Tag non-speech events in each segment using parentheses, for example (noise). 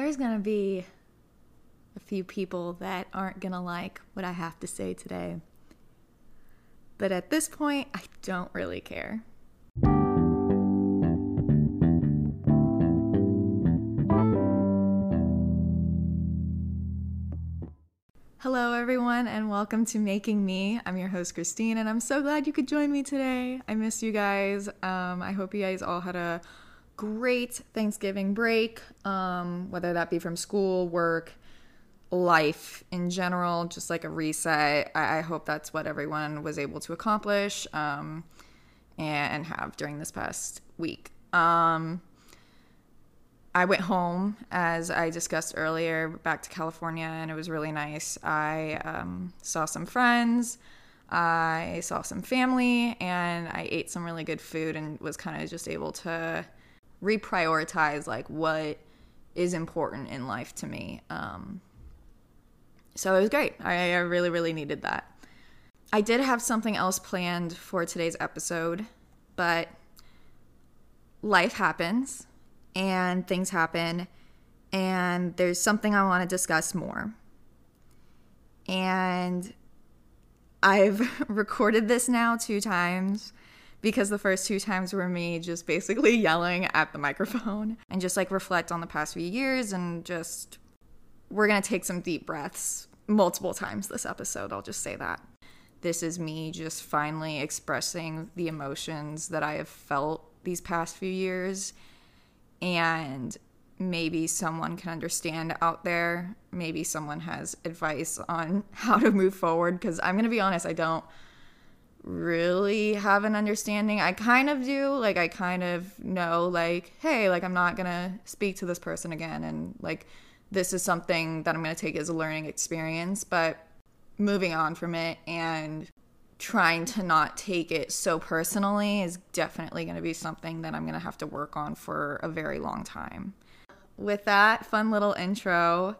there's going to be a few people that aren't going to like what I have to say today. But at this point, I don't really care. Hello, everyone, and welcome to Making Me. I'm your host, Kristine, and I'm so glad you could join me today. I miss you guys. Um, I hope you guys all had a great Thanksgiving break, um, whether that be from school, work, life in general, just like a reset. I, I hope that's what everyone was able to accomplish um, and have during this past week. Um, I went home, as I discussed earlier, back to California, and it was really nice. I um, saw some friends, I saw some family, and I ate some really good food and was kind of just able to reprioritize like what is important in life to me. Um, so it was great. I, I really, really needed that. I did have something else planned for today's episode, but life happens and things happen, and there's something I want to discuss more. And I've (laughs) recorded this now two times because the first two times were me just basically (laughs) yelling at the microphone and just like reflect on the past few years and just we're going to take some deep breaths multiple times this episode. I'll just say that. This is me just finally expressing the emotions that I have felt these past few years and maybe someone can understand out there. Maybe someone has advice on (laughs) how to move forward because I'm going to be honest, I don't really have an understanding. I kind of do. Like, I kind of know, like, hey, like, I'm not going to speak to this person again. And, like, this is something that I'm going to take as a learning experience. But moving on from it and trying to not take it so personally is definitely going to be something that I'm going to have to work on for a very long time. With that fun little intro,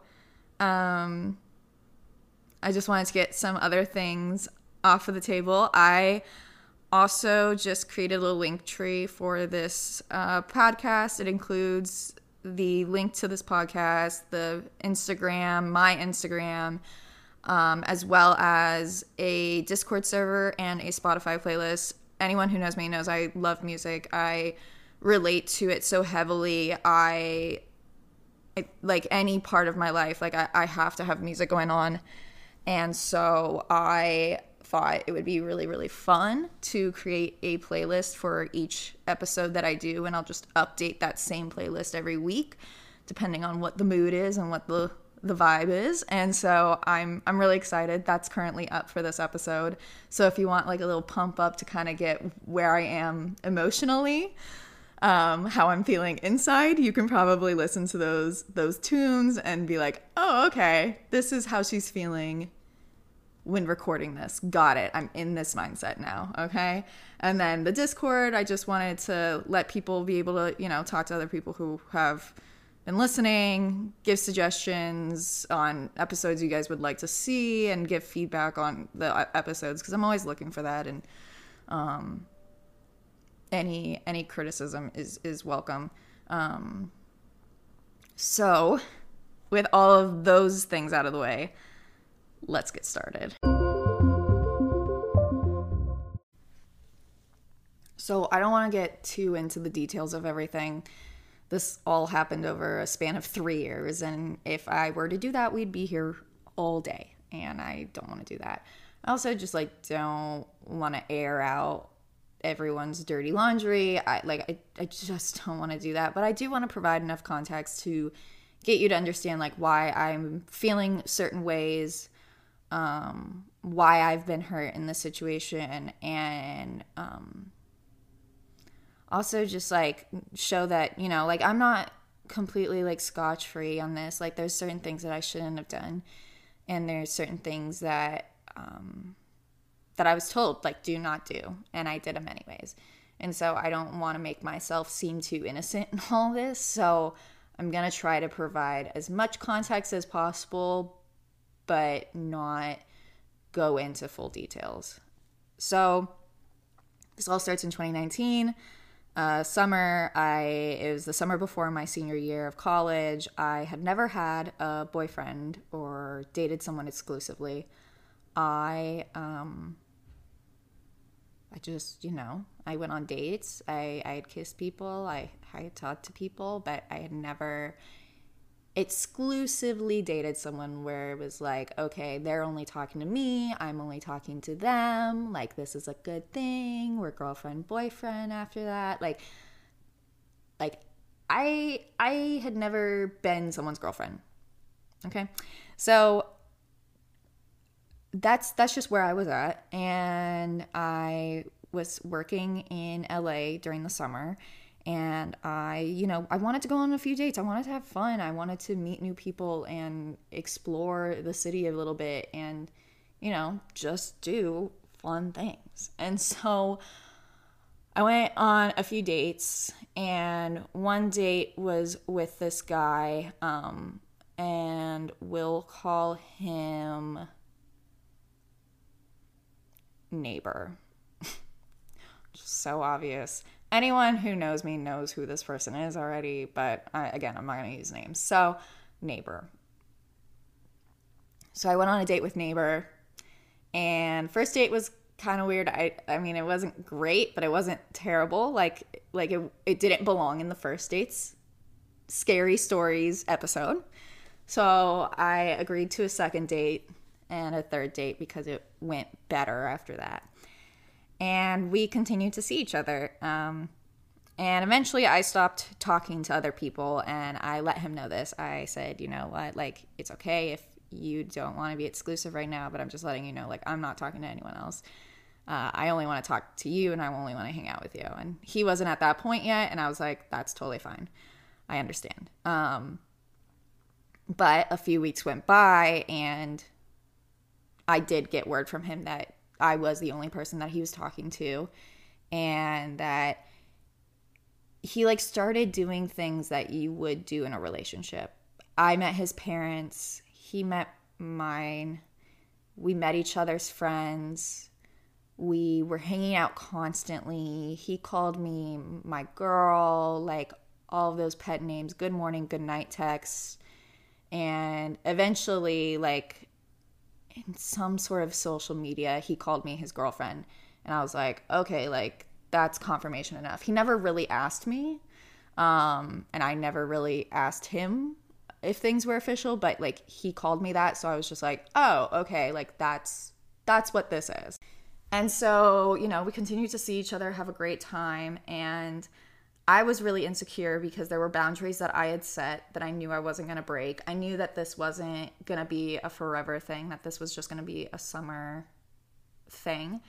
um, I just wanted to get some other things off of the table. I also just created a Linktree for this uh, podcast. It includes the link to this podcast, the Instagram, my Instagram, um, as well as a Discord server and a Spotify playlist. Anyone who knows me knows I love music. I relate to it so heavily. I like any part of my life, like I, I have to have music going on. And so I thought it would be really, really fun to create a playlist for each episode that I do. And I'll just update that same playlist every week, depending on what the mood is and what the the vibe is. And so i'm i'm really excited. That's currently up for this episode. So if you want like a little pump up to kind of get where i am emotionally um, how i'm feeling inside you can probably listen to those those tunes and be like oh okay. This is how she's feeling when recording this. Got it. I'm in this mindset now. Okay. And then the Discord, I just wanted to let people be able to, you know, talk to other people who have been listening, give suggestions on episodes you guys would like to see, and give feedback on the episodes because I'm always looking for that. And um, any any criticism is is welcome. Um, so, with all of those things out of the way, let's get started. So, I don't want to get too into the details of everything. This all happened over a span of three years, and if I were to do that, we'd be here all day, and I don't want to do that. I also just like don't want to air out everyone's dirty laundry. I like I, I just don't want to do that, but I do want to provide enough context to get you to understand like why I'm feeling certain ways um, why I've been hurt in this situation and um, also just like show that, you know, like I'm not completely like scotch free on this. Like there's certain things that I shouldn't have done and there's certain things that um, that I was told like do not do and I did them anyways. And so I don't want to make myself seem too innocent in (laughs) all this. So I'm going to try to provide as much context as possible but not go into full details. So, this all starts in 2019. uh, summer, I it was the summer before my senior year of college. I had never had a boyfriend or dated someone exclusively. I um, I just you know I went on dates. I I had kissed people. I I had talked to people, but I had never exclusively dated someone where it was like, okay, they're only talking to me, I'm only talking to them, like this is a good thing, we're girlfriend boyfriend after that. Like like I I had never been someone's girlfriend. Okay? So that's that's just where I was at and I was working in LA during the summer and I, you know, I wanted to go on a few dates. I wanted to have fun. I wanted to meet new people and explore the city a little bit and, you know, just do fun things. And (laughs) so I went on a few dates, and one date was with this guy, um, and we'll call him neighbor. (laughs) So obvious anyone who knows me knows who this person is already, but I, again, I'm not going to use names. So, neighbor. So I went on a date with neighbor, and first date was kind of weird. I I mean, it wasn't great, but it wasn't terrible. Like like it it didn't belong in the first dates scary stories episode. So I agreed to a second date and a third date because it went better after that and we continued to see each other. Um, and eventually I stopped talking to other people and I let him know this. I said, you know what, like, it's okay if you don't want to be exclusive right now, but I'm just letting you know, like, I'm not talking to anyone else. Uh, I only want to talk to you and I only want to hang out with you. And he wasn't at that point yet. And I was like, that's totally fine. I understand. Um, but a few weeks went by and I did get word from him that I was the only person that he was talking to and that he like started doing things that you would do in a relationship. I met his parents, he met mine. We met each other's friends. We were hanging out constantly. He called me my girl, like all of those pet names, good morning, good night texts. And eventually, like, in some sort of social media, he called me his girlfriend. And I was like, okay, like that's confirmation enough. He never really asked me. Um, and I never really asked him if things were official, but like he called me that. So I was just like, oh, okay, like that's that's what this is. And so, you know, we continued to see each other, have a great time. And I was really insecure because there were boundaries that I had set that I knew I wasn't going to break. I knew that this wasn't going to be a forever thing, that this was just going to be a summer thing.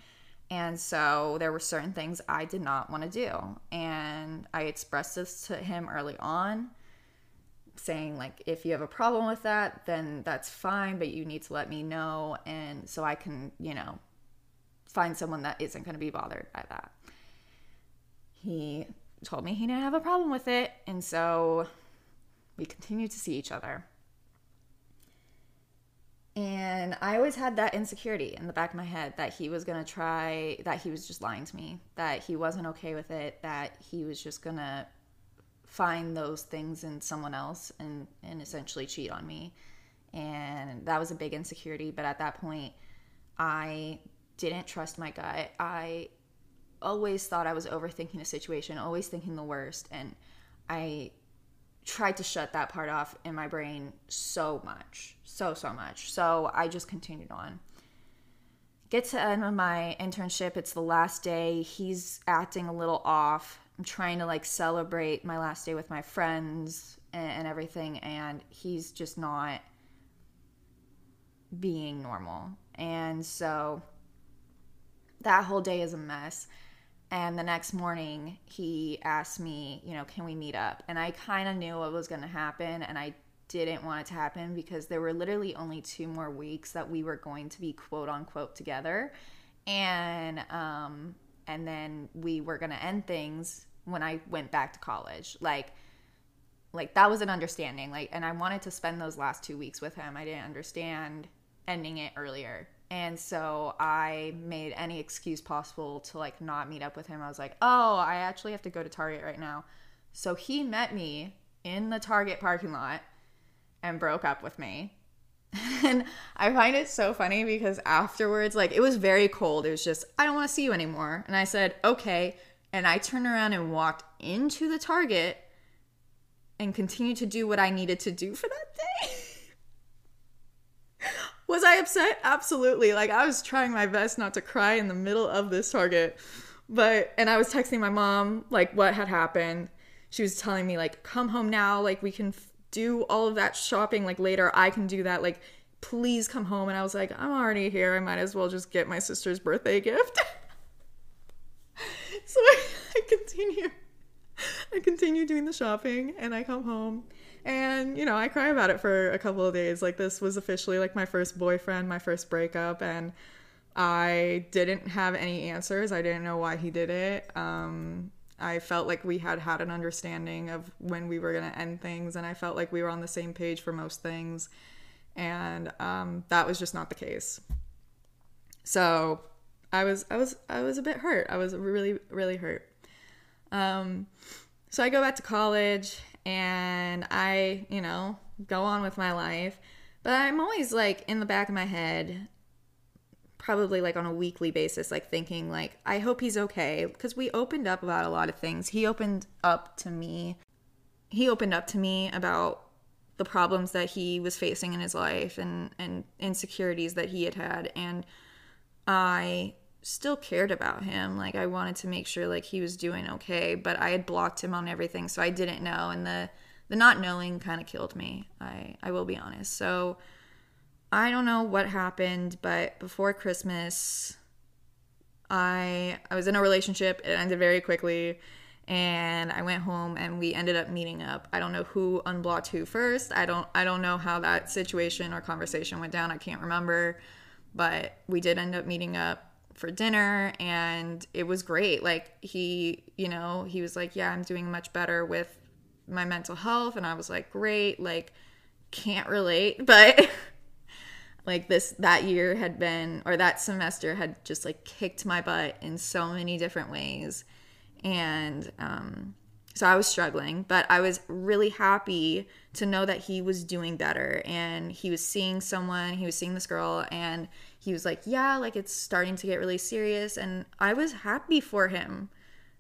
And so there were certain things I did not want to do. And I expressed this to him early on, saying, like, if you have a problem with that, then that's fine, but you need to let me know. And so I can, you know, find someone that isn't going to be bothered by that. He told me he didn't have a problem with it. And so we continued to see each other. And I always had that insecurity in the back of my head that he was going to try, that he was just lying to me, that he wasn't okay with it, that he was just going to find those things in someone else and, and essentially cheat on me. And that was a big insecurity. But at that point, I didn't trust my gut. I always thought I was overthinking a situation, always thinking the worst. And I tried to shut that part off in my brain so much, so, so much. So I just continued on. Get to end of my internship. It's the last day. He's acting a little off. I'm trying to like celebrate my last day with my friends and, and everything. And he's just not being normal. And so that whole day is a mess. And the next morning, he asked me, you know, can we meet up? And I kind of knew what was going to happen. And I didn't want it to happen because there were literally only two more weeks that we were going to be quote unquote together. And, um, and then we were going to end things when I went back to college. Like, like that was an understanding. Like, and I wanted to spend those last two weeks with him. I didn't understand ending it earlier. And so I made any excuse possible to like not meet up with him. I was like, "Oh, I actually have to go to Target right now." So he met me in the Target parking lot and broke up with me. (laughs) And I find it so funny because afterwards, like, it was very cold. It was just, I don't want to see you anymore. And I said, okay. And I turned around and walked into the Target and continued to do what I needed to do for that day. Was I upset? Absolutely. Like, I was trying my best not to cry in the middle of this Target. But, and I was texting my mom, like, what had happened. She was telling me, like, come home now. Like, we can f- do all of that shopping, like, later. I can do that. Like, please come home. And I was like, I'm already here. I might as well just get my sister's birthday gift. (laughs) so I, I continue. I continue doing the shopping and I come home and you know I cry about it for a couple of days like this was officially like my first boyfriend my first breakup and I didn't have any answers I didn't know why he did it um, I felt like we had had an understanding of when we were going to end things and I felt like we were on the same page for most things and um, that was just not the case. So I was I was I was a bit hurt. I was really really hurt. Um, so I go back to college and I you know go on with my life, but I'm always like in the back of my head probably like on a weekly basis like thinking like I hope he's okay because we opened up about a lot of things. He opened up to me. He opened up to me about the problems that he was facing in his life and and insecurities that he had had and I still cared about him like I wanted to make sure like he was doing okay but I had blocked him on everything so I didn't know and the the not knowing kind of killed me I I will be honest so I don't know what happened but before Christmas I I was in a relationship it ended very quickly and I went home and we ended up meeting up. I don't know who unblocked who first. I don't I don't know how that situation or conversation went down. I can't remember, but we did end up meeting up for dinner and it was great. Like he, you know, he was like, "Yeah, I'm doing much better with my mental health." And I was like, "Great." Like can't relate, (laughs) but like this that year had been or that semester had just like kicked my butt in so many different ways and um, so I was struggling, but I was really happy to know that he was doing better and he was seeing someone, he was seeing this girl, and he was like, Yeah, like it's starting to get really serious. And I was happy for him.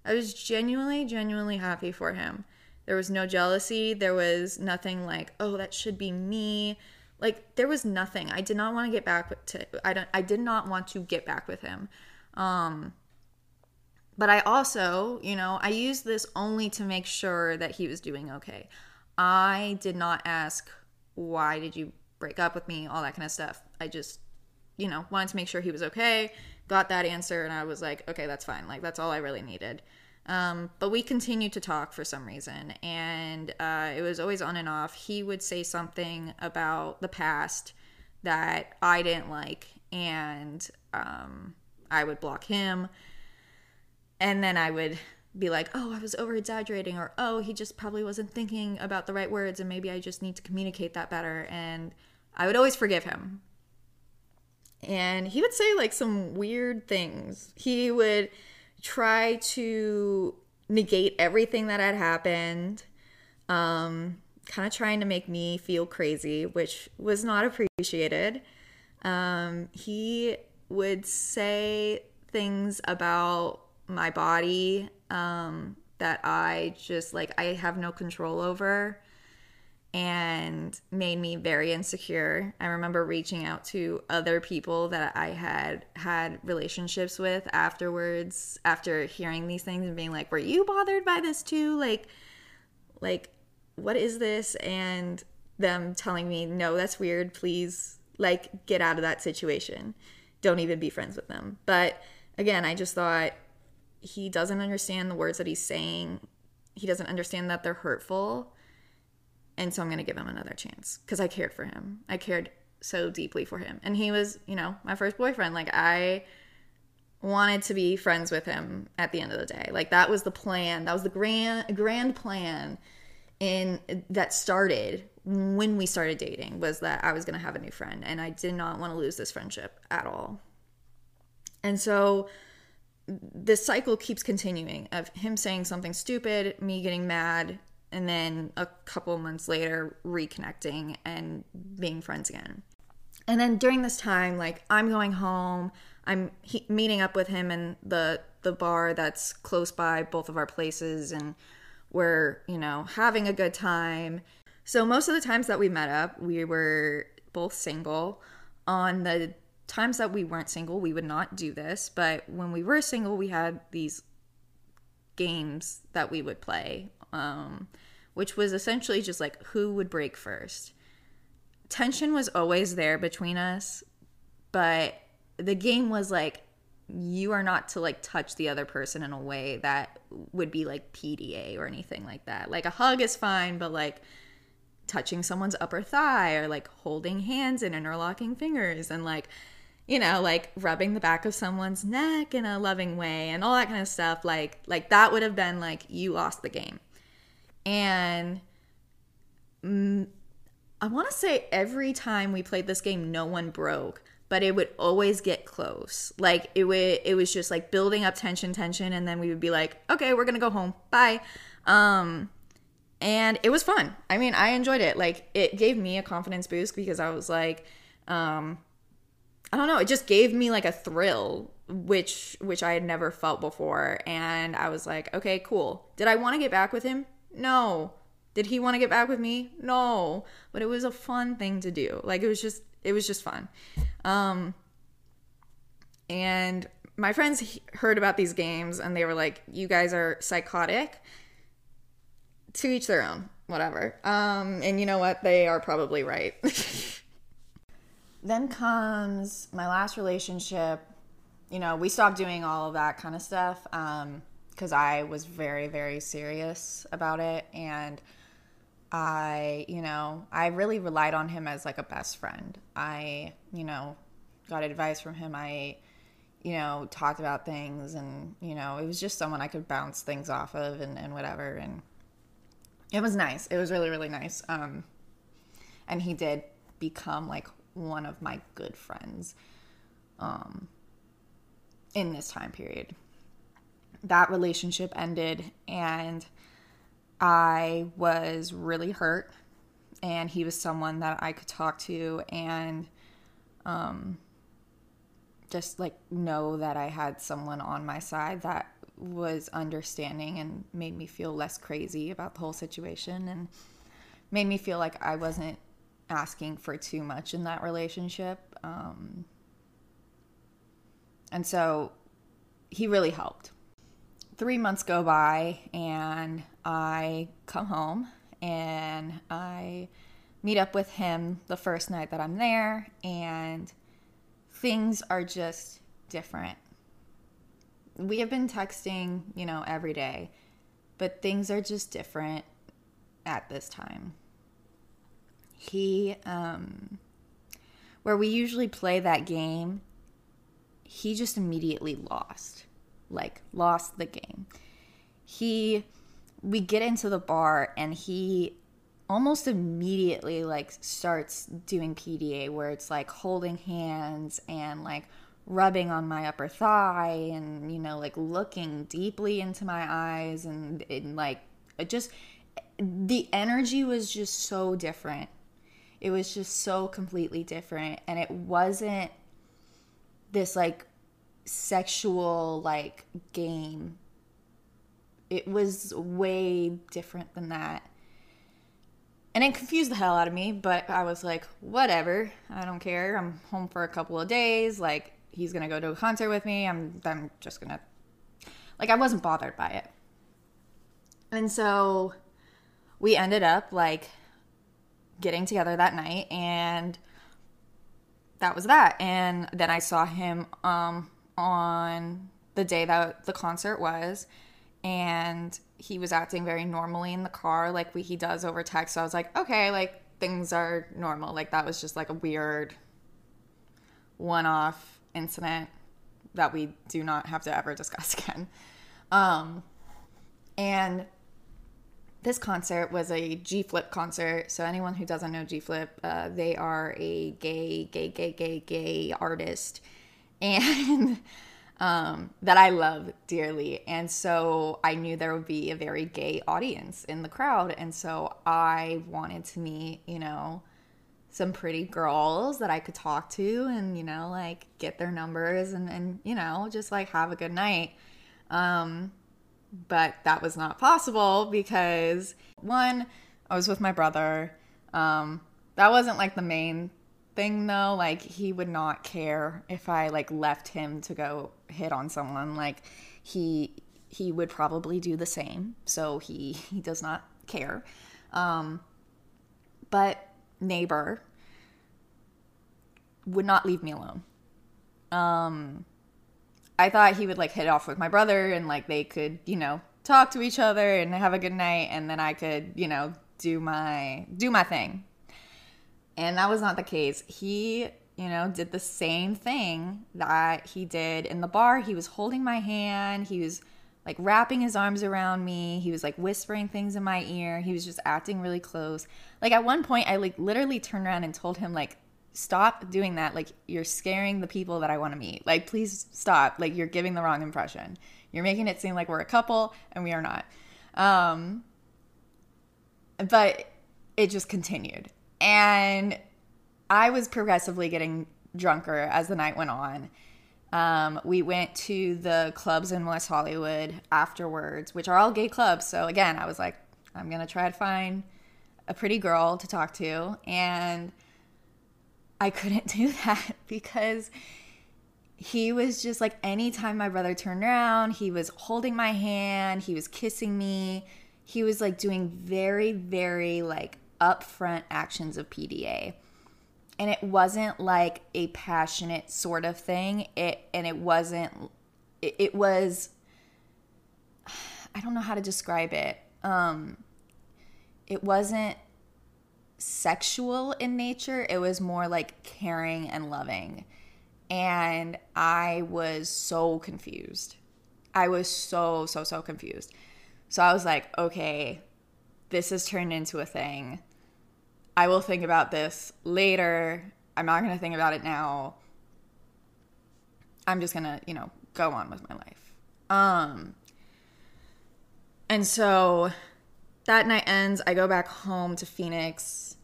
I was genuinely, genuinely happy for him. There was no jealousy. There was nothing like, oh, that should be me. Like there was nothing. I did not want to get back to I don't I did not want to get back with him. Um but I also, you know, I used this only to make sure that he was doing okay. I did not ask, why did you break up with me? All that kind of stuff. I just, you know, wanted to make sure he was okay. Got that answer, and I was like, okay, that's fine. Like, that's all I really needed. Um, but we continued to talk for some reason, and uh, it was always on and off. He would say something about the past that I didn't like, and um, I would block him and then I would be like, oh, I was over exaggerating, or oh, he just probably wasn't thinking about the right words, and maybe I just need to communicate that better. And I would always forgive him. And he would say like some weird things. He would try to negate everything that had happened, um, kind of trying to make me feel crazy, which was not appreciated. Um, he would say things about my body um, that I just like I have no control over and made me very insecure. I remember reaching out to other people that I had had relationships with afterwards after hearing these things and being like, "Were you bothered by this too?" Like like what is this? And them telling me, "No, that's weird. Please like get out of that situation. Don't even be friends with them." But again, I just thought he doesn't understand the words that he's saying. He doesn't understand that they're hurtful. And so I'm going to give him another chance because I cared for him. I cared so deeply for him. And he was, you know, my first boyfriend. Like, I wanted to be friends with him at the end of the day. Like, that was the plan. That was the grand, grand plan in that started when we started dating was that I was going to have a new friend and I did not want to lose this friendship at all. And so this cycle keeps continuing of him saying something stupid, me getting mad, and then a couple months later reconnecting and being friends again. And then during this time, like I'm going home, I'm he- meeting up with him in the the bar that's close by both of our places, and we're you know having a good time so most of the times that we met up, we were both single. On the times that we weren't single, we would not do this, but when we were single, we had these games that we would play, um, which was essentially just like who would break first. Tension was always there between us, but the game was like you are not to like touch the other person in a way that would be like PDA or anything like that. Like a hug is fine, but like touching someone's upper thigh or like holding hands and interlocking fingers and like you know like rubbing the back of someone's neck in a loving way and all that kind of stuff like like that would have been like you lost the game and mm, i want to say every time we played this game no one broke but it would always get close like it would it was just like building up tension tension and then we would be like okay we're gonna go home bye um and it was fun. I mean, I enjoyed it. Like it gave me a confidence boost because I was like um I don't know, it just gave me like a thrill which which I had never felt before and I was like, "Okay, cool. Did I want to get back with him? No. Did he want to get back with me? No. But it was a fun thing to do. Like it was just it was just fun. Um and my friends heard about these games and they were like, "You guys are psychotic." to each their own, whatever. Um, and you know what? They are probably right. (laughs) then comes my last relationship. You know, we stopped doing all of that kind of stuff because um, I was very, very serious about it. And I, you know, I really relied on him as like a best friend. I, you know, got advice from him. I, you know, talked about things and, you know, it was just someone I could bounce things off of and, and whatever. And, it was nice. It was really really nice. Um, and he did become like one of my good friends. Um, in this time period, that relationship ended, and I was really hurt. And he was someone that I could talk to and um, just like know that I had someone on my side that was understanding and made me feel less crazy about the whole situation and made me feel like I wasn't asking for too much in that relationship. Um, and so he really helped. Three months go by, and I come home and I meet up with him the first night that I'm there, and things are just different we have been texting, you know, every day, but things are just different at this time. He, um, where we usually play that game, he just immediately lost, like, lost the game. He, we get into the bar and he almost immediately like starts doing PDA where it's like holding hands and like rubbing on my upper thigh and you know like looking deeply into my eyes and, and like just the energy was just so different it was just so completely different. And it wasn't this like sexual like game. It was way different than that. And it confused the hell out of me but i was like whatever. I don't care. I'm home for a couple of days. Like he's gonna go to a concert with me. I'm I'm just gonna like I wasn't bothered by it. And so we ended up like getting together that night and that was that. And then I saw him um on the day that the concert was and he was acting very normally in the car like we, he does over text. So I was like, okay, like things are normal. Like that was just like a weird one off incident that we do not have to ever discuss (laughs) again. Um, and this concert was a G Flip concert. So anyone who doesn't know G Flip, uh, they are a gay, gay, gay, gay, gay artist, (laughs) and um, that I love dearly. And so I knew there would be a very gay audience in the crowd, and so I wanted to meet, you know, some pretty girls that I could talk to, and you know, like get their numbers, and and you know, just like have a good night. Um, but that was not possible because one, I was with my brother. Um, that wasn't like the main thing though. Like he would not care if I like left him to go hit on someone. Like he he would probably do the same. So he (laughs) he does not care. Um, but neighbor would not leave me alone. Um, I thought he would like hit off with my brother and like they could, you know, talk to each other and have a good night and then I could, you know, do my do my thing. And that was not the case. He, you know, did the same thing that he did in the bar. He was holding my hand. He was like wrapping his arms around me. He was like whispering things in my ear. He was just acting really close. Like at one point I like literally turned around and told him like stop doing that. Like, you're scaring the people that I want to meet. Like, please stop. Like, you're giving the wrong impression. You're making it seem like we're a couple, and we are not. Um, but it just continued. And I was progressively getting drunker as the night went on. Um, we went to the clubs in West Hollywood afterwards, which are all gay clubs. So again, I was like, I'm gonna try to find a pretty girl to talk to, and I couldn't (laughs) do that because he was just like anytime my brother turned around, he was holding my hand, he was kissing me. He was like doing very, very like upfront actions of PDA. And it wasn't like a passionate sort of thing. It and it wasn't it, it was (sighs) I don't know how to describe it. Um it wasn't sexual in nature, it was more like caring and loving. And I was so confused. I was so, so, so confused. So I was like, okay, this has turned into a thing. I will think about this later. I'm not going to think about it now. I'm just going to, you know, go on with my life. Um and so that night ends. I go back home to Phoenix.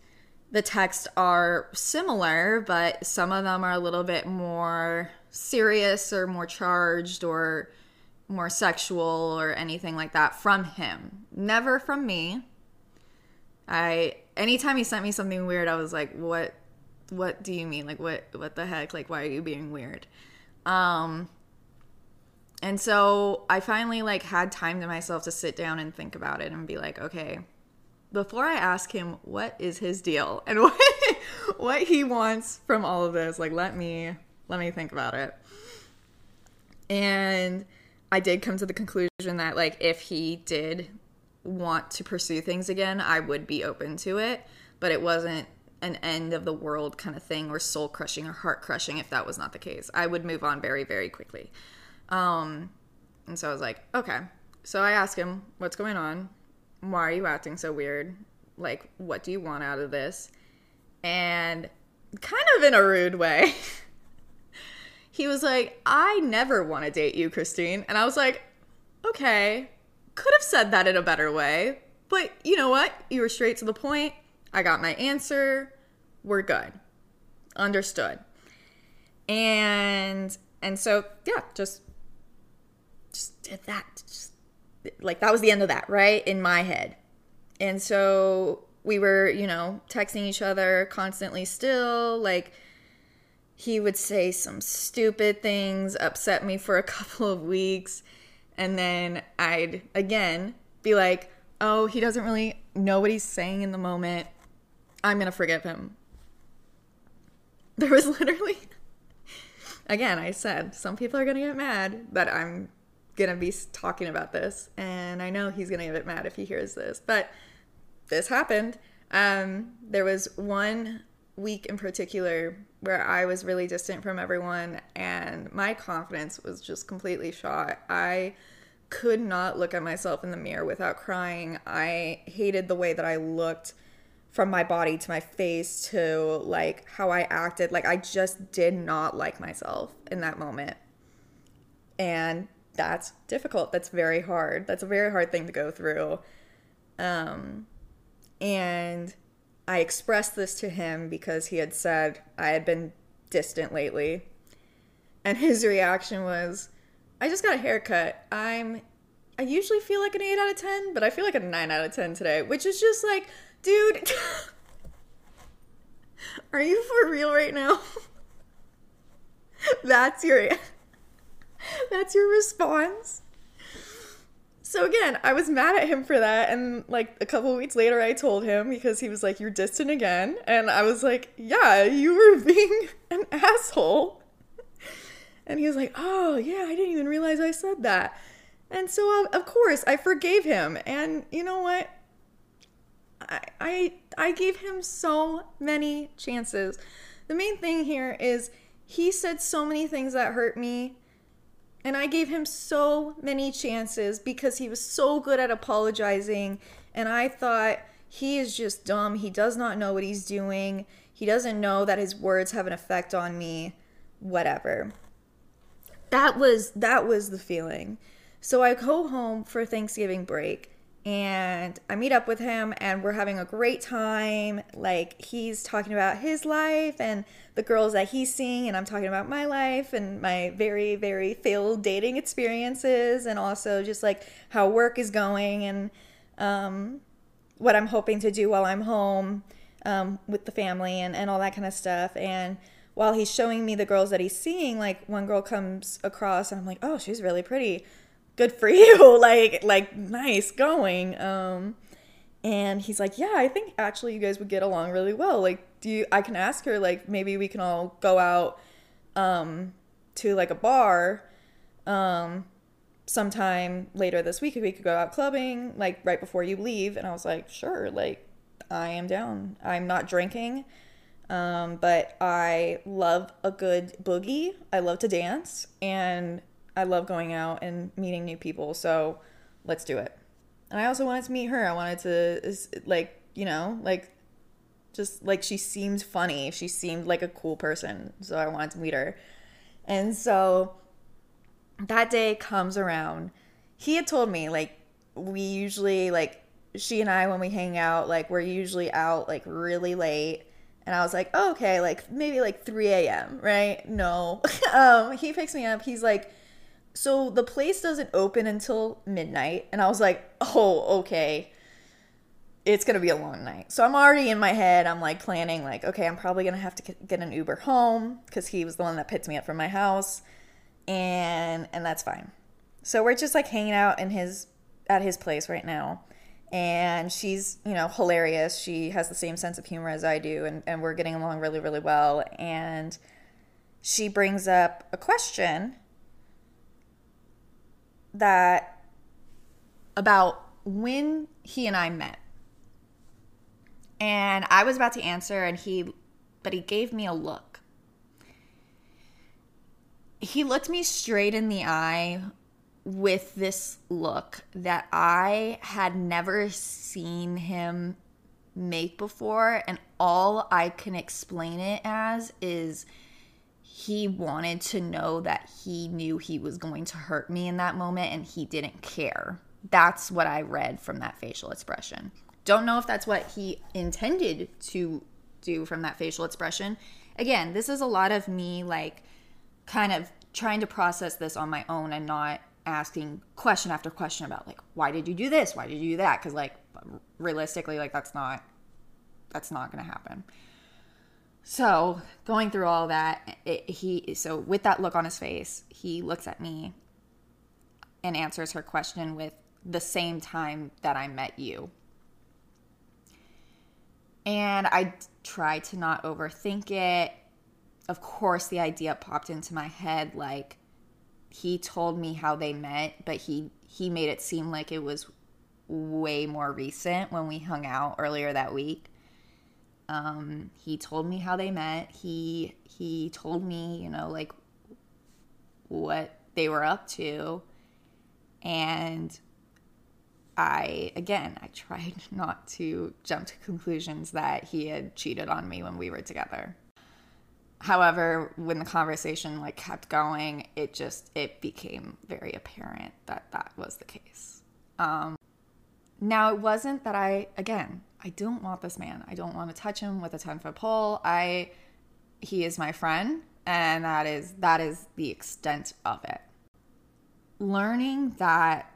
The texts are similar, but some of them are a little bit more serious or more charged or more sexual or anything like that from him. Never from me. I anytime he sent me something weird, I was like, "What what do you mean? Like what what the heck? Like why are you being weird?" Um and so I finally like had time to myself to sit down and think about it and be like, okay, before I ask him what is his deal (laughs) and what what he wants from all of this, like let me let me think about it. And I did come to the conclusion that like if he did want to pursue things again, I would be open to it, but it wasn't an end of the world kind of thing or soul crushing or heart crushing if that was not the case. I would move on very very quickly. Um, and so I was like, okay. So I asked him, what's going on? Why are you acting so weird? Like, what do you want out of this? And kind of in a rude way, (laughs) he was like, I never want to date you, Kristine. And I was like, okay, could have said that in a better way. But you know what? You were straight to the point. I got my answer. We're good. Understood. And and so yeah, just just did that. Just, like that was the end of that, right? In my head. And so we were, you know, texting each other constantly still. Like he would say some stupid things, upset me for a (laughs) couple of weeks. And then I'd again be like, oh, he doesn't really know what he's saying in the moment. I'm going to forgive him. There was (laughs) literally, again, I said, some people are going to get mad that I'm gonna be talking about this, and I know he's gonna get mad if he hears this, but this happened. Um, there was one week in particular where I was really distant from everyone, and my confidence was just completely shot. I could not look at myself in the mirror without crying. I hated the way that I looked from my body to my face to like how I acted. Like I just did not like myself in that moment. And that's difficult. That's very hard. That's a very hard thing to go through. Um and I expressed this to him because he had said I had been distant lately. And his (laughs) reaction was, I just got a haircut. I'm I usually feel like an 8 out of 10, but I feel like a 9 out of 10 today, which is just like, dude, (laughs) are you for real right now? (laughs) that's your (laughs) that's your response. So again, I was mad at him for that and like a couple weeks later I told him because he was like you're distant again and I was like, "Yeah, you were (laughs) being an asshole." And he was like, "Oh, yeah, I didn't even realize I said that." And so of course, I forgave him. And you know what? I I I gave him so many chances. The main thing here is he said so many things that hurt me and I gave him so many chances because he was so good at apologizing. And I thought, he is just dumb. He does not know what he's doing. He doesn't know that his words have an effect on me. Whatever. That was that was the feeling. So I go home for Thanksgiving break and I meet up with him and we're having a great time. Like he's talking about his life and the girls that he's seeing and I'm talking about my life and my very very failed dating experiences and also just like how work is going and um, what I'm hoping to do while I'm home um, with the family and, and all that kind of stuff. And while he's showing me the girls that he's seeing, like one girl comes across and I'm like, oh, she's really pretty good for (laughs) you like like nice going um and he's like yeah i think actually you guys would get along really well like do you i can ask her like maybe we can all go out um to like a bar um sometime later this week we could go out clubbing like right before you leave and i was like sure like i am down. I'm not drinking um, but i love a good boogie. I love to dance and I love going out and meeting new people, so let's do it. And I also wanted to meet her. I wanted to like, you know, like just like she seemed funny. She seemed like a cool person, so I wanted to meet her. And so that day comes around. He had told me like we usually like she and I when we hang out like we're usually out like really late and I was like, oh, okay, like maybe like 3 a.m., right? No. (laughs) um, he picks me up. He's like, so the place doesn't open until midnight. And I was like, oh, okay. It's going to be a long night. So I'm already in my head. I'm like planning, like, okay, I'm probably going to have to get an Uber home because he was the one that picked me up from my house. And, and that's fine. So we're just like hanging out in his, at his place right now and she's you know hilarious she has the same sense of humor as i do and, and we're getting along really really well and she brings up a question that about when he and I met. And I was about to answer and he but he gave me a look. He looked me straight in the eye with this look that I had never seen him make before and all I can explain it as is he wanted to know that he knew he was going to hurt me in that moment and he didn't care. That's what I read from that facial expression. Don't know if that's what he intended to do from that facial expression. Again, this is a lot of me like kind of trying to process this on my own and not asking question after question about like why did you do this? Why did you do that? Cuz like realistically like that's not that's not going to happen. So, going through all that, it, he so with that look on his face, he looks at me and answers her question with the same time that I met you. And I tried to not overthink it. Of course, the idea popped into my head like he told me how they met, but he he made it seem like it was way more recent when we hung out earlier that week. Um, he told me how they met. He he told me, you know, like what they were up to. And I, again, I tried (laughs) not to jump to conclusions that he had cheated on me when we were together. However, when the conversation like kept going, it just it became very apparent that that was the case. Um, now it wasn't that I again I don't want this man. I don't want to touch him with a ten foot pole. I he is my friend, and that is that is the extent of it. Learning that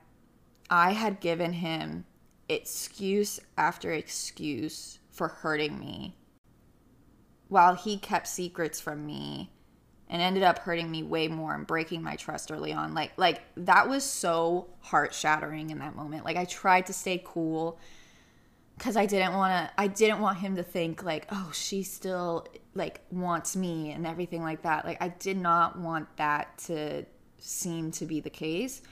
I had given him excuse after excuse for hurting me while he kept secrets from me and ended up hurting me way more and breaking my trust early on like like that was so heart shattering in that moment like i tried to stay cool because i didn't want to i didn't want him to think like oh she still like wants me and everything like that. Like i did not want that to seem to be the case.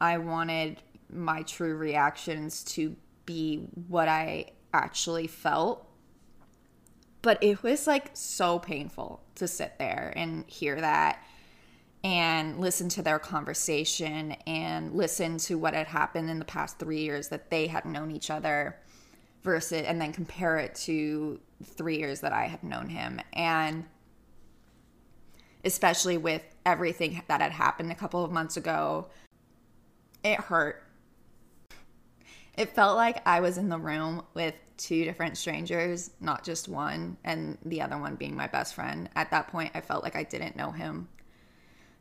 I wanted my true reactions to be what i actually felt. But it was like so painful to sit there and hear that and listen to their conversation and listen to what had happened in the past three years that they had known each other versus and then compare it to three years that I had known him and especially with everything that had happened a couple of months ago it hurt it felt like I was in the room with two different strangers, not just one, and the other one being my best friend. At that point, I felt like I didn't know him.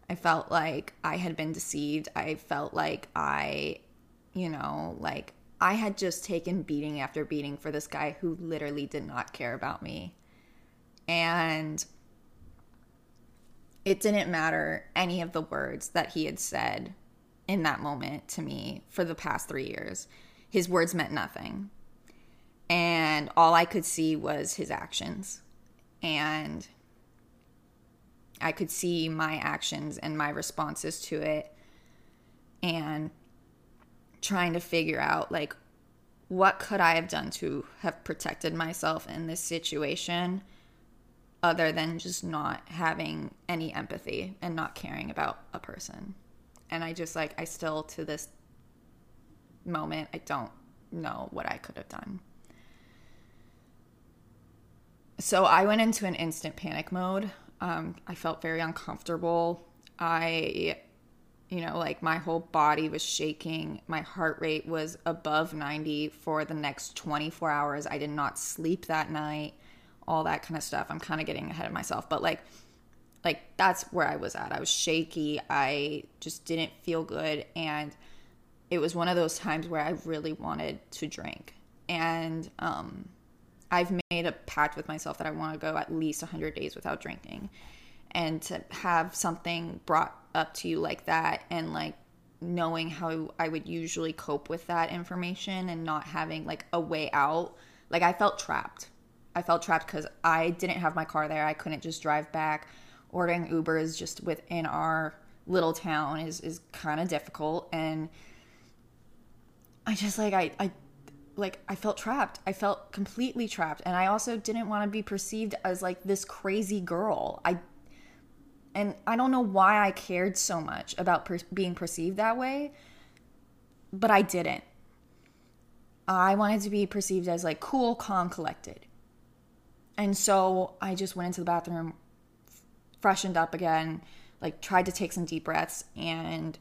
I felt like I had been deceived. I felt like I, you know, like I had just taken beating after beating for this guy who literally did not care about me. And it didn't matter any of the words that he had said in that moment to me for the past three years his words meant nothing. And all I could see was his actions. And I could see my actions and my responses to it and trying to figure out like what could I have done to have protected myself in this situation other than just not having any empathy and not caring about a person. And I just like I still to this moment, I don't know what I could have done. So I went into an instant panic mode. Um, I felt very uncomfortable. I, you know, like my whole body was shaking. My heart rate was above 90 for the next 24 hours. I did not sleep that night, all that kind of stuff. I'm kind of getting ahead of myself, but like, like that's where I was at. I was shaky. I just didn't feel good. And it was one of those times where I really wanted to drink. And um, I've made a pact with myself that I want to go at least 100 days without drinking. And to have something brought up to you like that and like knowing how I would usually cope with that information and not having like a way out, like I felt trapped. I felt trapped because I didn't have my car there. I couldn't just drive back. Ordering Ubers just within our little town is, is kind of difficult. And I just like I I like I felt trapped. I felt completely trapped and I also didn't want to be perceived as like this crazy girl. I and I don't know why I cared so much about per- being perceived that way, but I didn't. I wanted to be perceived as like cool, calm, collected. And so I just went into the bathroom, freshened up again, like tried to take some deep breaths and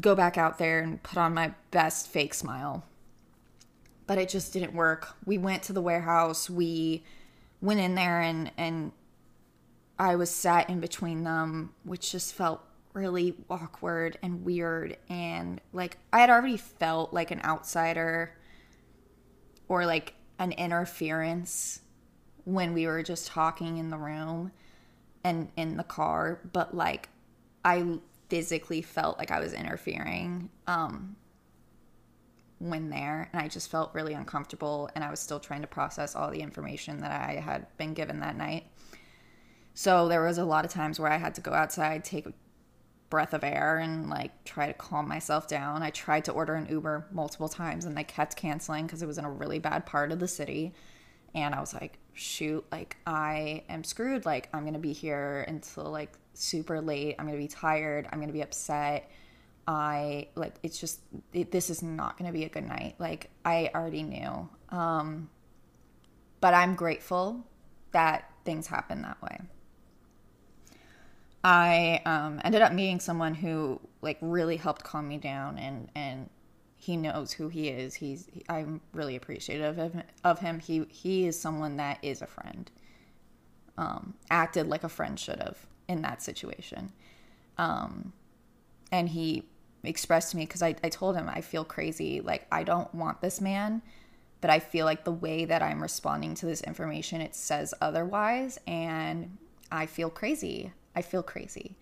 go back out there and put on my best fake smile. But it just didn't work. We went to the warehouse. We went in there and and I was sat in between them, which just felt really awkward and weird and like I had already felt like an outsider or like an interference when we were just talking in the room and in the car, but like I physically felt like I was interfering um, when there. And I just felt really uncomfortable. And I was still trying to process all the information that I had been given that night. So there was a lot of times where I had to go outside, take a breath of air, and like try to calm myself down. I tried to order an Uber multiple times and they kept canceling because it was in a really bad part of the city. And I was like, shoot, like I am screwed. Like I'm going to be here until like super late. I'm going to be tired. I'm going to be upset. I like it's just it, this is not going to be a good night. Like I already knew. Um but I'm grateful that things happen that way. I um, ended up meeting someone who like really helped calm me down and and he knows who he is. He's I'm really appreciative of, of him. He he is someone that is a friend. Um, acted like a friend should have in that situation. Um, and he expressed to me because I, I told him I feel crazy. Like I don't want this man, but I feel like the way that I'm responding to this information, it says otherwise. And I feel crazy. I feel crazy.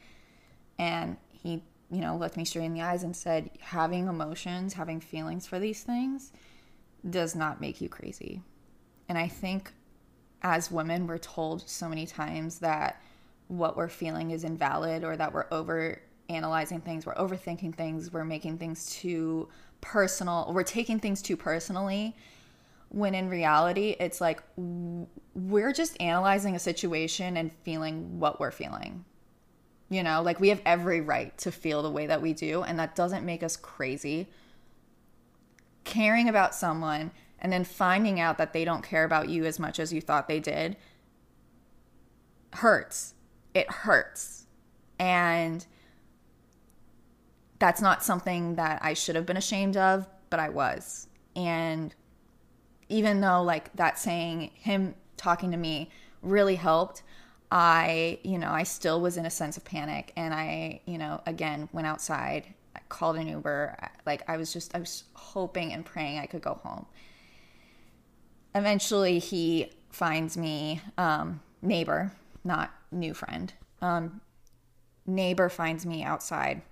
And he, you know, looked me straight in the eyes and said, having emotions, having feelings for these things does not make you crazy. And I think as women, we're told so many times that what we're feeling is invalid or that we're over analyzing things, we're overthinking things, we're making things too personal, we're taking things too personally. When in reality, it's like we're just analyzing a situation and feeling what we're feeling. You know, like we have every right to feel the way that we do, and that doesn't make us crazy. Caring about someone and then finding out that they don't care about you as much as you thought they did hurts. It hurts. And that's not something that I should have been ashamed of, but I was. And even though, like, that saying, him talking to me really helped, I, you know, I still was in a sense of panic. And I, you know, again, went outside, I called an Uber. Like, I was just, I was hoping and praying I could go home eventually he finds me um, neighbor not new friend um, neighbor finds me outside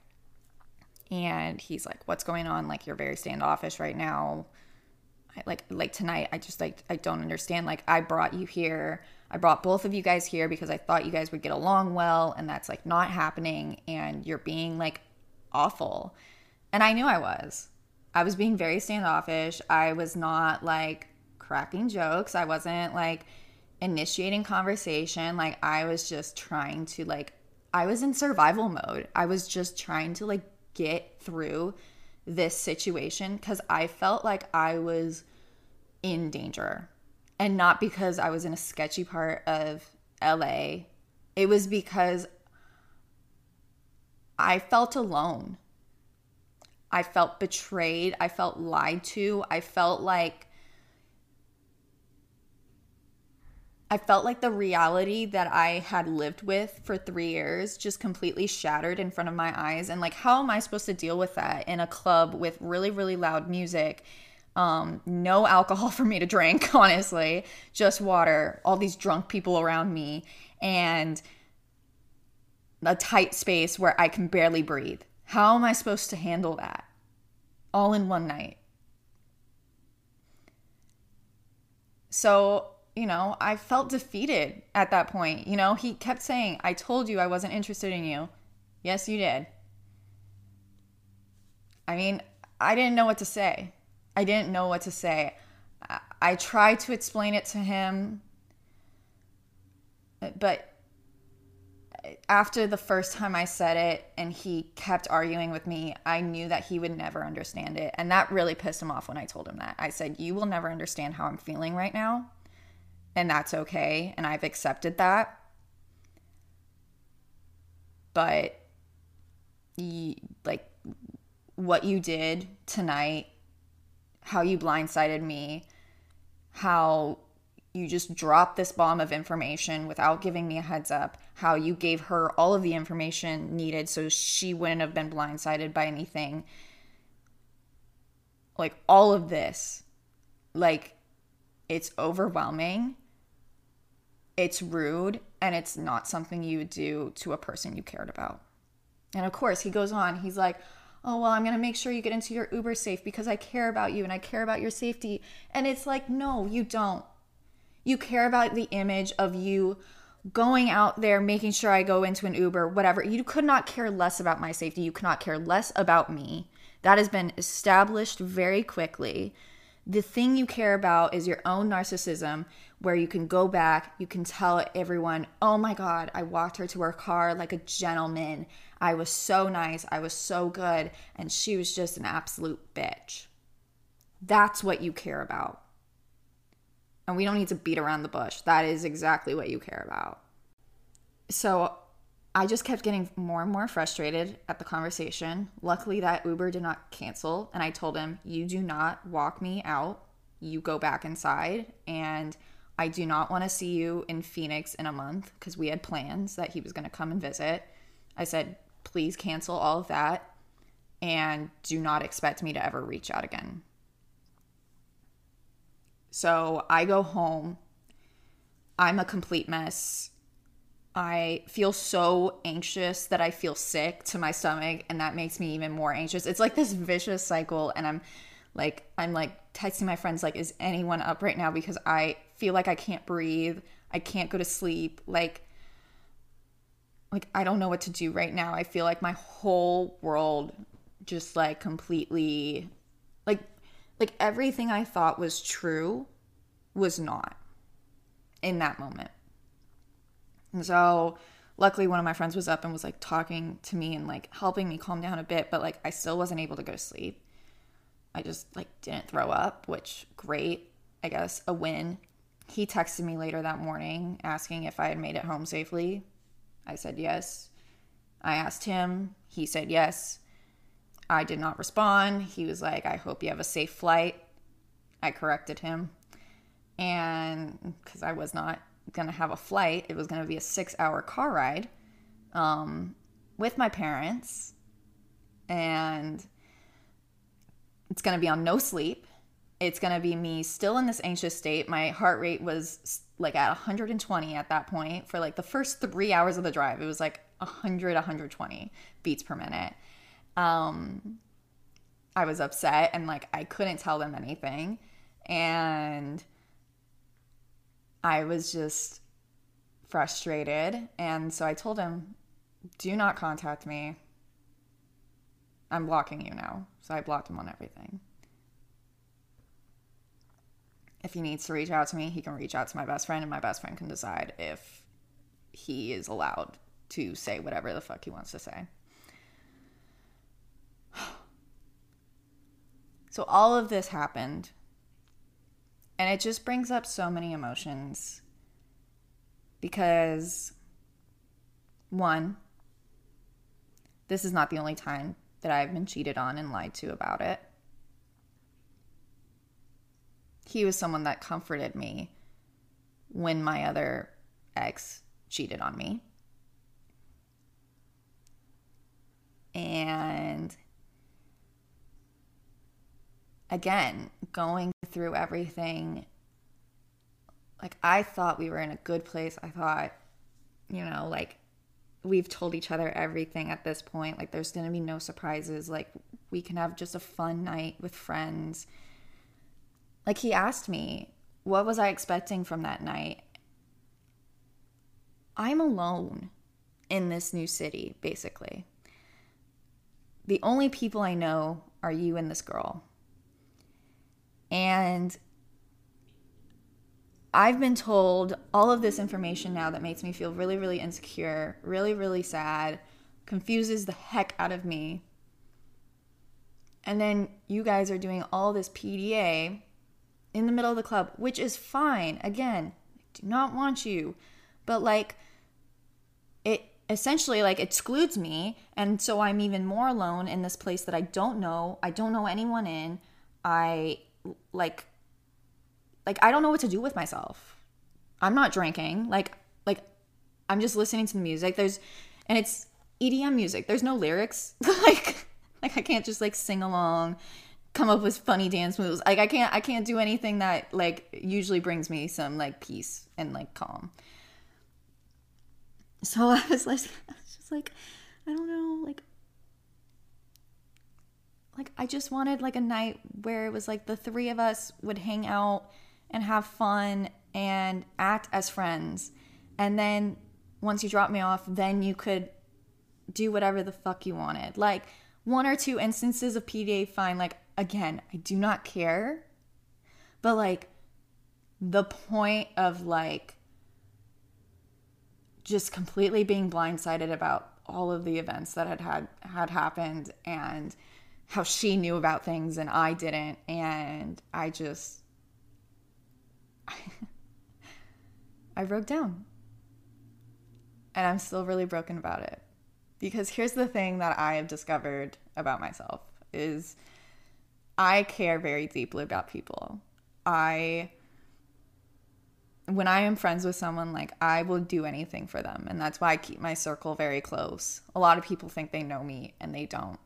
and he's like what's going on like you're very standoffish right now Like like tonight i just like i don't understand like i brought you here i brought both of you guys here because i thought you guys would get along well and that's like not happening and you're being like awful and i knew i was i was being very standoffish i was not like cracking jokes. I wasn't like initiating conversation. Like I was just trying to like I was in survival mode. I was just trying to like get through this situation cuz I felt like I was in danger. And not because I was in a sketchy part of LA. It was because I felt alone. I felt betrayed. I felt lied to. I felt like I felt like the reality that I had lived with for three years just completely shattered in front of my eyes. And like, how am I supposed to deal with that in a club with really, really loud music? Um, no alcohol (laughs) for me to drink, (laughs) honestly, just water, all these drunk people around me, and a tight space where I can barely breathe. How am I supposed to handle that all in one night? So you know, I felt defeated at that point. You know, he kept saying, I told you I wasn't interested in you. Yes, you did. I mean, I didn't know what to say. I didn't know what to say. I, tried to explain it to him, but after the first time I said it and he kept arguing with me, I knew that he would never understand it. And that really pissed him off when I told him that. I said, You will never understand how I'm feeling right now and that's okay and I've accepted that. But like what you did tonight, how you blindsided me, how you just dropped this bomb of information without giving me a heads up, how you gave her all of the information needed so she wouldn't have been blindsided by anything. Like all of this, like it's overwhelming it's rude and it's not something you would do to a person you cared about. And of course, he goes on, he's like, Oh, well, I'm going to make sure you get into your Uber safe because I care about you and I care about your safety. And it's like, no, you don't. You care about the image of you going out there, making sure I go into an Uber, whatever. You could not care less about my safety. You cannot care less about me. That has been established very quickly The thing you care about is your own narcissism, where you can go back, you can tell everyone, oh my God, I walked her to her car like a gentleman. I was so nice. I was so good. And she was just an absolute bitch. That's what you care about. And we don't need to beat around the bush. That is exactly what you care about. So I just kept getting more and more frustrated at the conversation. Luckily, that Uber did not cancel. And I told him, You do not walk me out. You go back inside. And I do not want to see you in Phoenix in a month because we had plans that he was going to come and visit. I said, Please cancel all of that. And do not expect me to ever reach out again. So I go home. I'm a complete mess. I feel so anxious that I feel sick to my stomach and that makes me even more anxious. It's like this vicious cycle and I'm like I'm like texting my friends like is anyone up right now because I feel like I can't breathe. I can't go to sleep. Like like I don't know what to do right now. I feel like my whole world just like completely like like everything I thought was true was not in that moment. And so luckily one of my friends was up and was like talking to me and like helping me calm down a bit, but like I still wasn't able to go to sleep. I just like didn't throw up, which great, I guess, a win. He texted me later that morning asking if I had made it home safely. I said yes. I asked him, he said yes. I did not respond. He was like, I hope you have a safe flight. I corrected him. And because I was not to have a flight. It was to be a six hour car ride um, with my parents. And it's to be on no sleep. It's to be me still in this anxious state. My heart rate was like at 120 at that point for like the first three hours of the drive. It was like 100, 120 beats per minute. Um, I was upset and like I couldn't tell them anything. And I was just frustrated. And so I told him, do not contact me. I'm blocking you now. So I blocked him on everything. If he needs to reach out to me, he can reach out to my best friend, and my best friend can decide if he is allowed to say whatever the fuck he wants to say. (sighs) So all of this happened and it just brings up so many emotions because, one, this is not the only time that I've been cheated on and lied to about it. He was someone that comforted me when my other ex cheated on me. And again, going through everything, like I thought we were in a good place. I thought, you know, like we've told each other everything at this point. Like there's going to be no surprises. Like we can have just a fun night with friends. Like he asked me, what was I expecting from that night? I'm alone in this new city, basically. The only people I know are you and this girl. And I've been told all of this information now that makes me feel really, really insecure, really, really sad, confuses the heck out of me. And then you guys are doing all this PDA in the middle of the club, which is fine. Again, I do not want you. But like, it essentially like excludes me. And so I'm even more alone in this place that I don't know. I don't know anyone in. I like like I don't know what to do with myself. I'm not drinking. Like like I'm just listening to the music. There's and it's EDM music. There's no lyrics. (laughs) like like I can't just like sing along, come up with funny dance moves. Like I can't I can't do anything that like usually brings me some like peace and like calm. So (laughs) I was like (laughs) I was just like I don't know, like like I just wanted like a night where it was like the three of us would hang out and have fun and act as friends. And then once you drop me off, then you could do whatever the fuck you wanted. Like one or two instances of PDA fine. Like again, I do not care. But like the point of like just completely being blindsided about all of the events that had had had happened and how she knew about things and I didn't and I just (laughs) I broke down. And I'm still really broken about it. Because here's the thing that I have discovered about myself is I care very deeply about people. I when I am friends with someone, like I will do anything for them. And that's why I keep my circle very close. A lot of people think they know me and they don't.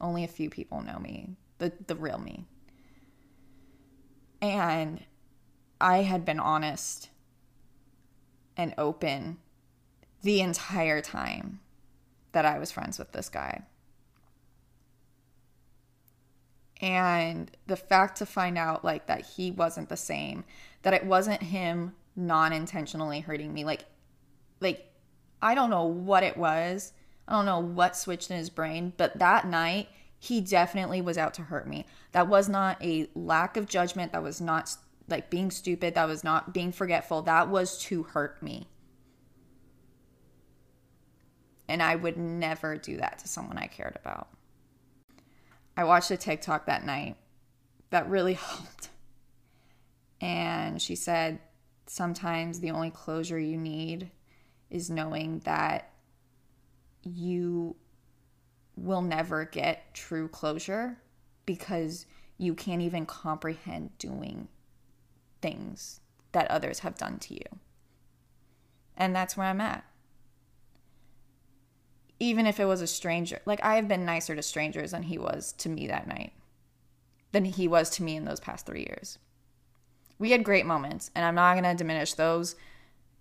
Only a few people know me, the, the real me. And I had been honest and open the entire time that I was friends with this guy. And the fact to find out like that he wasn't the same, that it wasn't him non-intentionally hurting me like like I don't know what it was. I don't know what switched in his brain, but that night he definitely was out to hurt me. That was not a lack of judgment, that was not like being stupid, that was not being forgetful. That was to hurt me. And I would never do that to someone I cared about. I watched a TikTok that night that really (laughs) helped. And she said, sometimes the only closure you need is knowing that you will never get true closure because you can't even comprehend doing things that others have done to you. And that's where I'm at even if it was a stranger. Like I have been nicer to strangers than he was to me that night, than he was to me in those past three years. We had great moments, and I'm not to diminish those.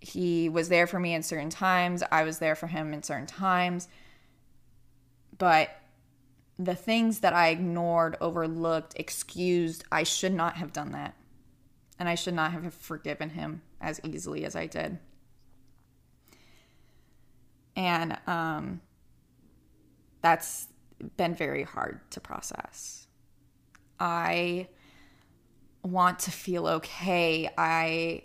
He was there for me in certain times, I was there for him in certain times. But the things that I ignored, overlooked, excused, I should not have done that. And I should not have forgiven him as easily as I did. And um, that's been very hard to process. I want to feel okay. I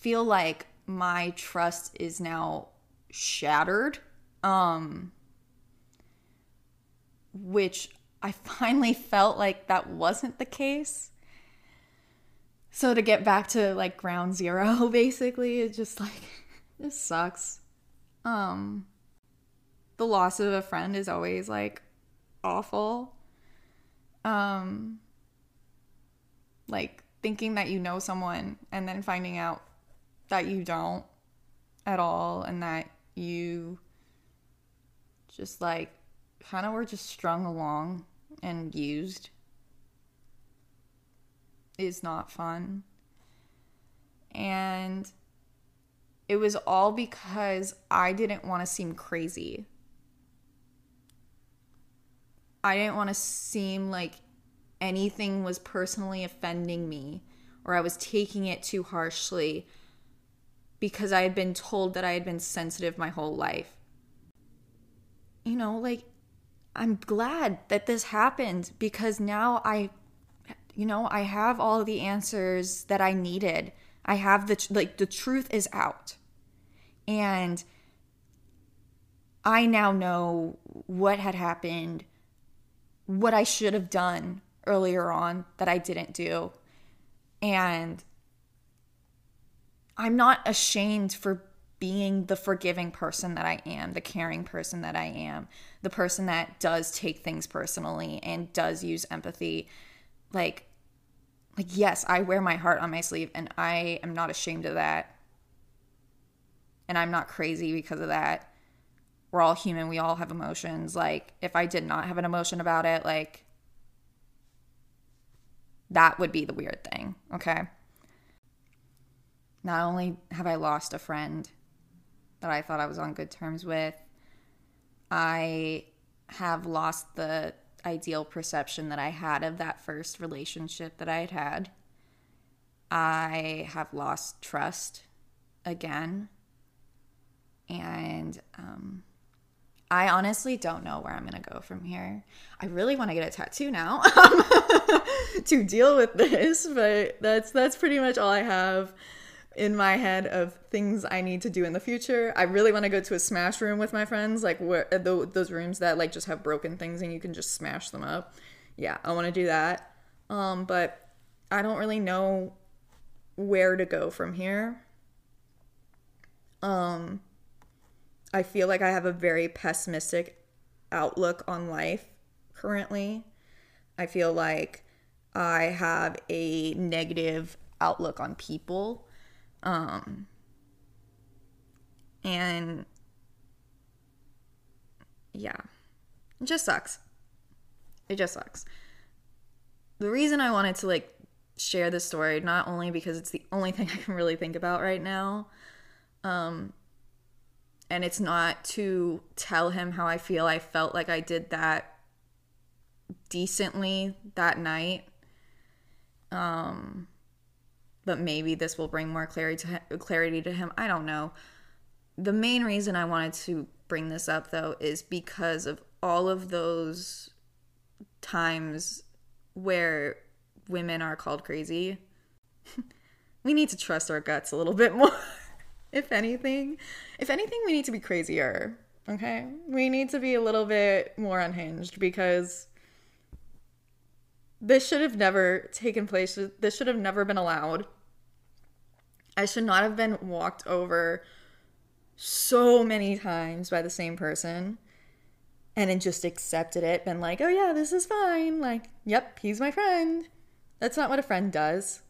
feel like my trust is now shattered. Um which I (laughs) finally felt like that wasn't the case. So to get back to like ground zero (laughs) basically, it just like (laughs) this sucks. Um the loss of a friend is always like awful. Um like thinking that you know someone and then finding out that you don't at all and that you just like kind of were just strung along and used is not fun. And it was all because I didn't want to seem crazy. I didn't want to seem like anything was personally offending me or I was taking it too harshly because I had been told that I had been sensitive my whole life. You know, like, I'm glad that this happened because now I, you know, I have all the answers that I needed. I have the, like, the truth is out. And I now know what had happened what I should have done earlier on that I didn't do. And I'm not ashamed for being the forgiving person that I am, the caring person that I am, the person that does take things personally and does use empathy. Like like yes, I wear my heart on my sleeve and I am not ashamed of that. And I'm not crazy because of that we're all human. We all have emotions. Like, if I did not have an emotion about it, like, that would be the weird thing. Okay. Not only have I lost a friend that I thought I was on good terms with, I have lost the ideal perception that I had of that first relationship that I had had. I have lost trust again. And um, I honestly don't know where I'm gonna go from here. I really want to get a tattoo now (laughs) (laughs) to deal with this, but that's that's pretty much all I have in my head of things I need to do in the future. I really want to go to a smash room with my friends, like where those rooms that like just have broken things and you can just smash them up. Yeah, I want to do that. Um, but I don't really know where to go from here. Um, I feel like I have a very pessimistic outlook on life currently. I feel like I have a negative outlook on people. Um, and yeah, it just sucks. It just sucks. The reason I wanted to like share this story, not only because it's the only (laughs) thing I can really think about right now, um, and it's not to tell him how I feel. I felt like I did that decently that night. Um, but maybe this will bring more clarity to him, clarity to him. I don't know. The main reason I wanted to bring this up though is because of all of those times where women are called crazy. (laughs) we need to trust our guts a little bit more (laughs) if anything. If anything, we need to be crazier. Okay? We need to be a little bit more unhinged because this should have never taken place. This should have never been allowed. I should not have been walked over so many times by the same person and then just accepted it, been like, oh yeah, this is fine. Like, yep, he's my friend. That's not what a friend does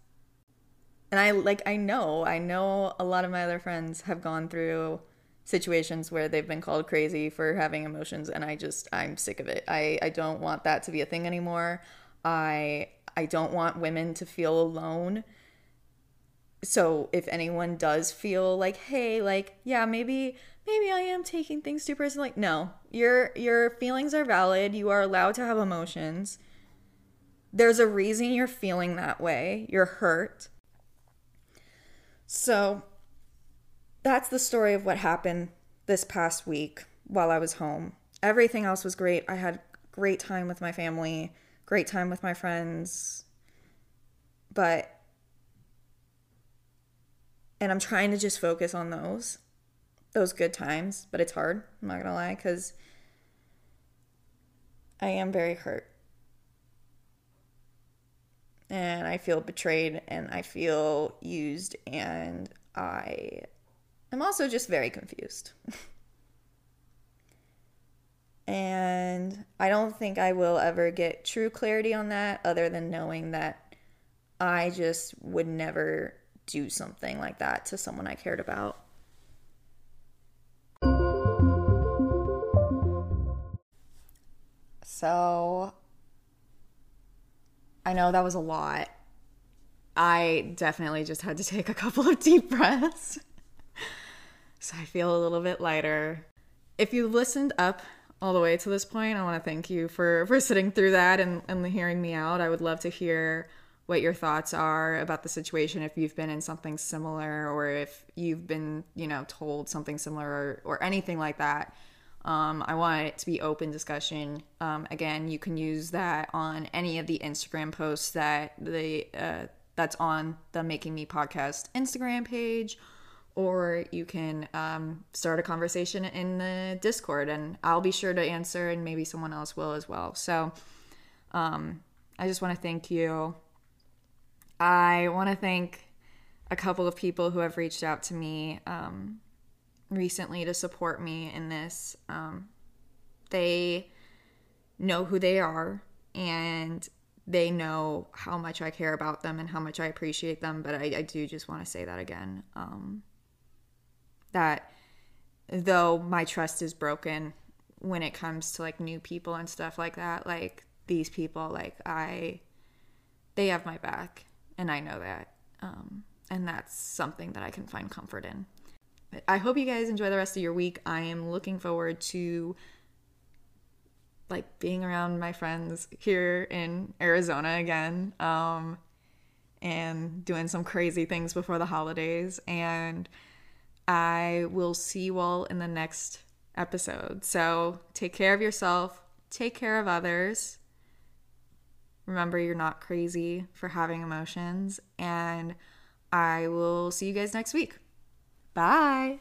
and I like I know I know a lot of my other friends have gone through situations where they've been called crazy for having emotions and I just I'm sick of it. I I don't want that to be a thing anymore. I I don't want women to feel alone. So if anyone does feel like hey like yeah maybe maybe I am taking things too personally like no your your feelings are valid. You are allowed to have emotions. There's a reason you're feeling that way. You're hurt so that's the story of what happened this past week while I was home. Everything else was great. I had great time with my family, great time with my friends. But and I'm trying to just focus on those those good times, but it's hard. I'm not going to lie cuz I am very hurt and I feel betrayed and I feel used and I am also just very confused. (laughs) and I don't think I will ever get true clarity on that other than knowing that I just would never do something like that to someone I cared about. So I know that was a lot. I definitely just had to (laughs) take a couple of deep breaths. (laughs) so I feel a little bit lighter. If you listened up all the way to this point, I want to thank you for for sitting through that and, and hearing me out. I would love to hear what your thoughts are about the situation if you've been in something similar or if you've been, you know, told something similar or, or anything like that. Um, I want it to be open discussion. Um, again, you can use that on any of the Instagram posts that the uh, that's on the Making Me podcast Instagram page, or you can um, start a conversation in the Discord, and I'll be sure to answer, and maybe someone else will as well. So, um, I just want to thank you. I want to thank a couple of people who have reached out to me. Um, recently to support me in this. Um, they know who they are and they know how much I care about them and how much I appreciate them. But I, I do just want to say that again um, that though my trust is broken when it comes to like new people and stuff like that, like these people, like I, they have my back and I know that. Um, and that's something that I can find comfort in. I hope you guys enjoy the rest of your week. I am looking forward to like being around my friends here in Arizona again. Um, and doing some crazy things before the holidays. And I will see you all in the next episode. So take care of yourself, take care of others. Remember, you're not crazy for having emotions, and I will see you guys next week. Bye.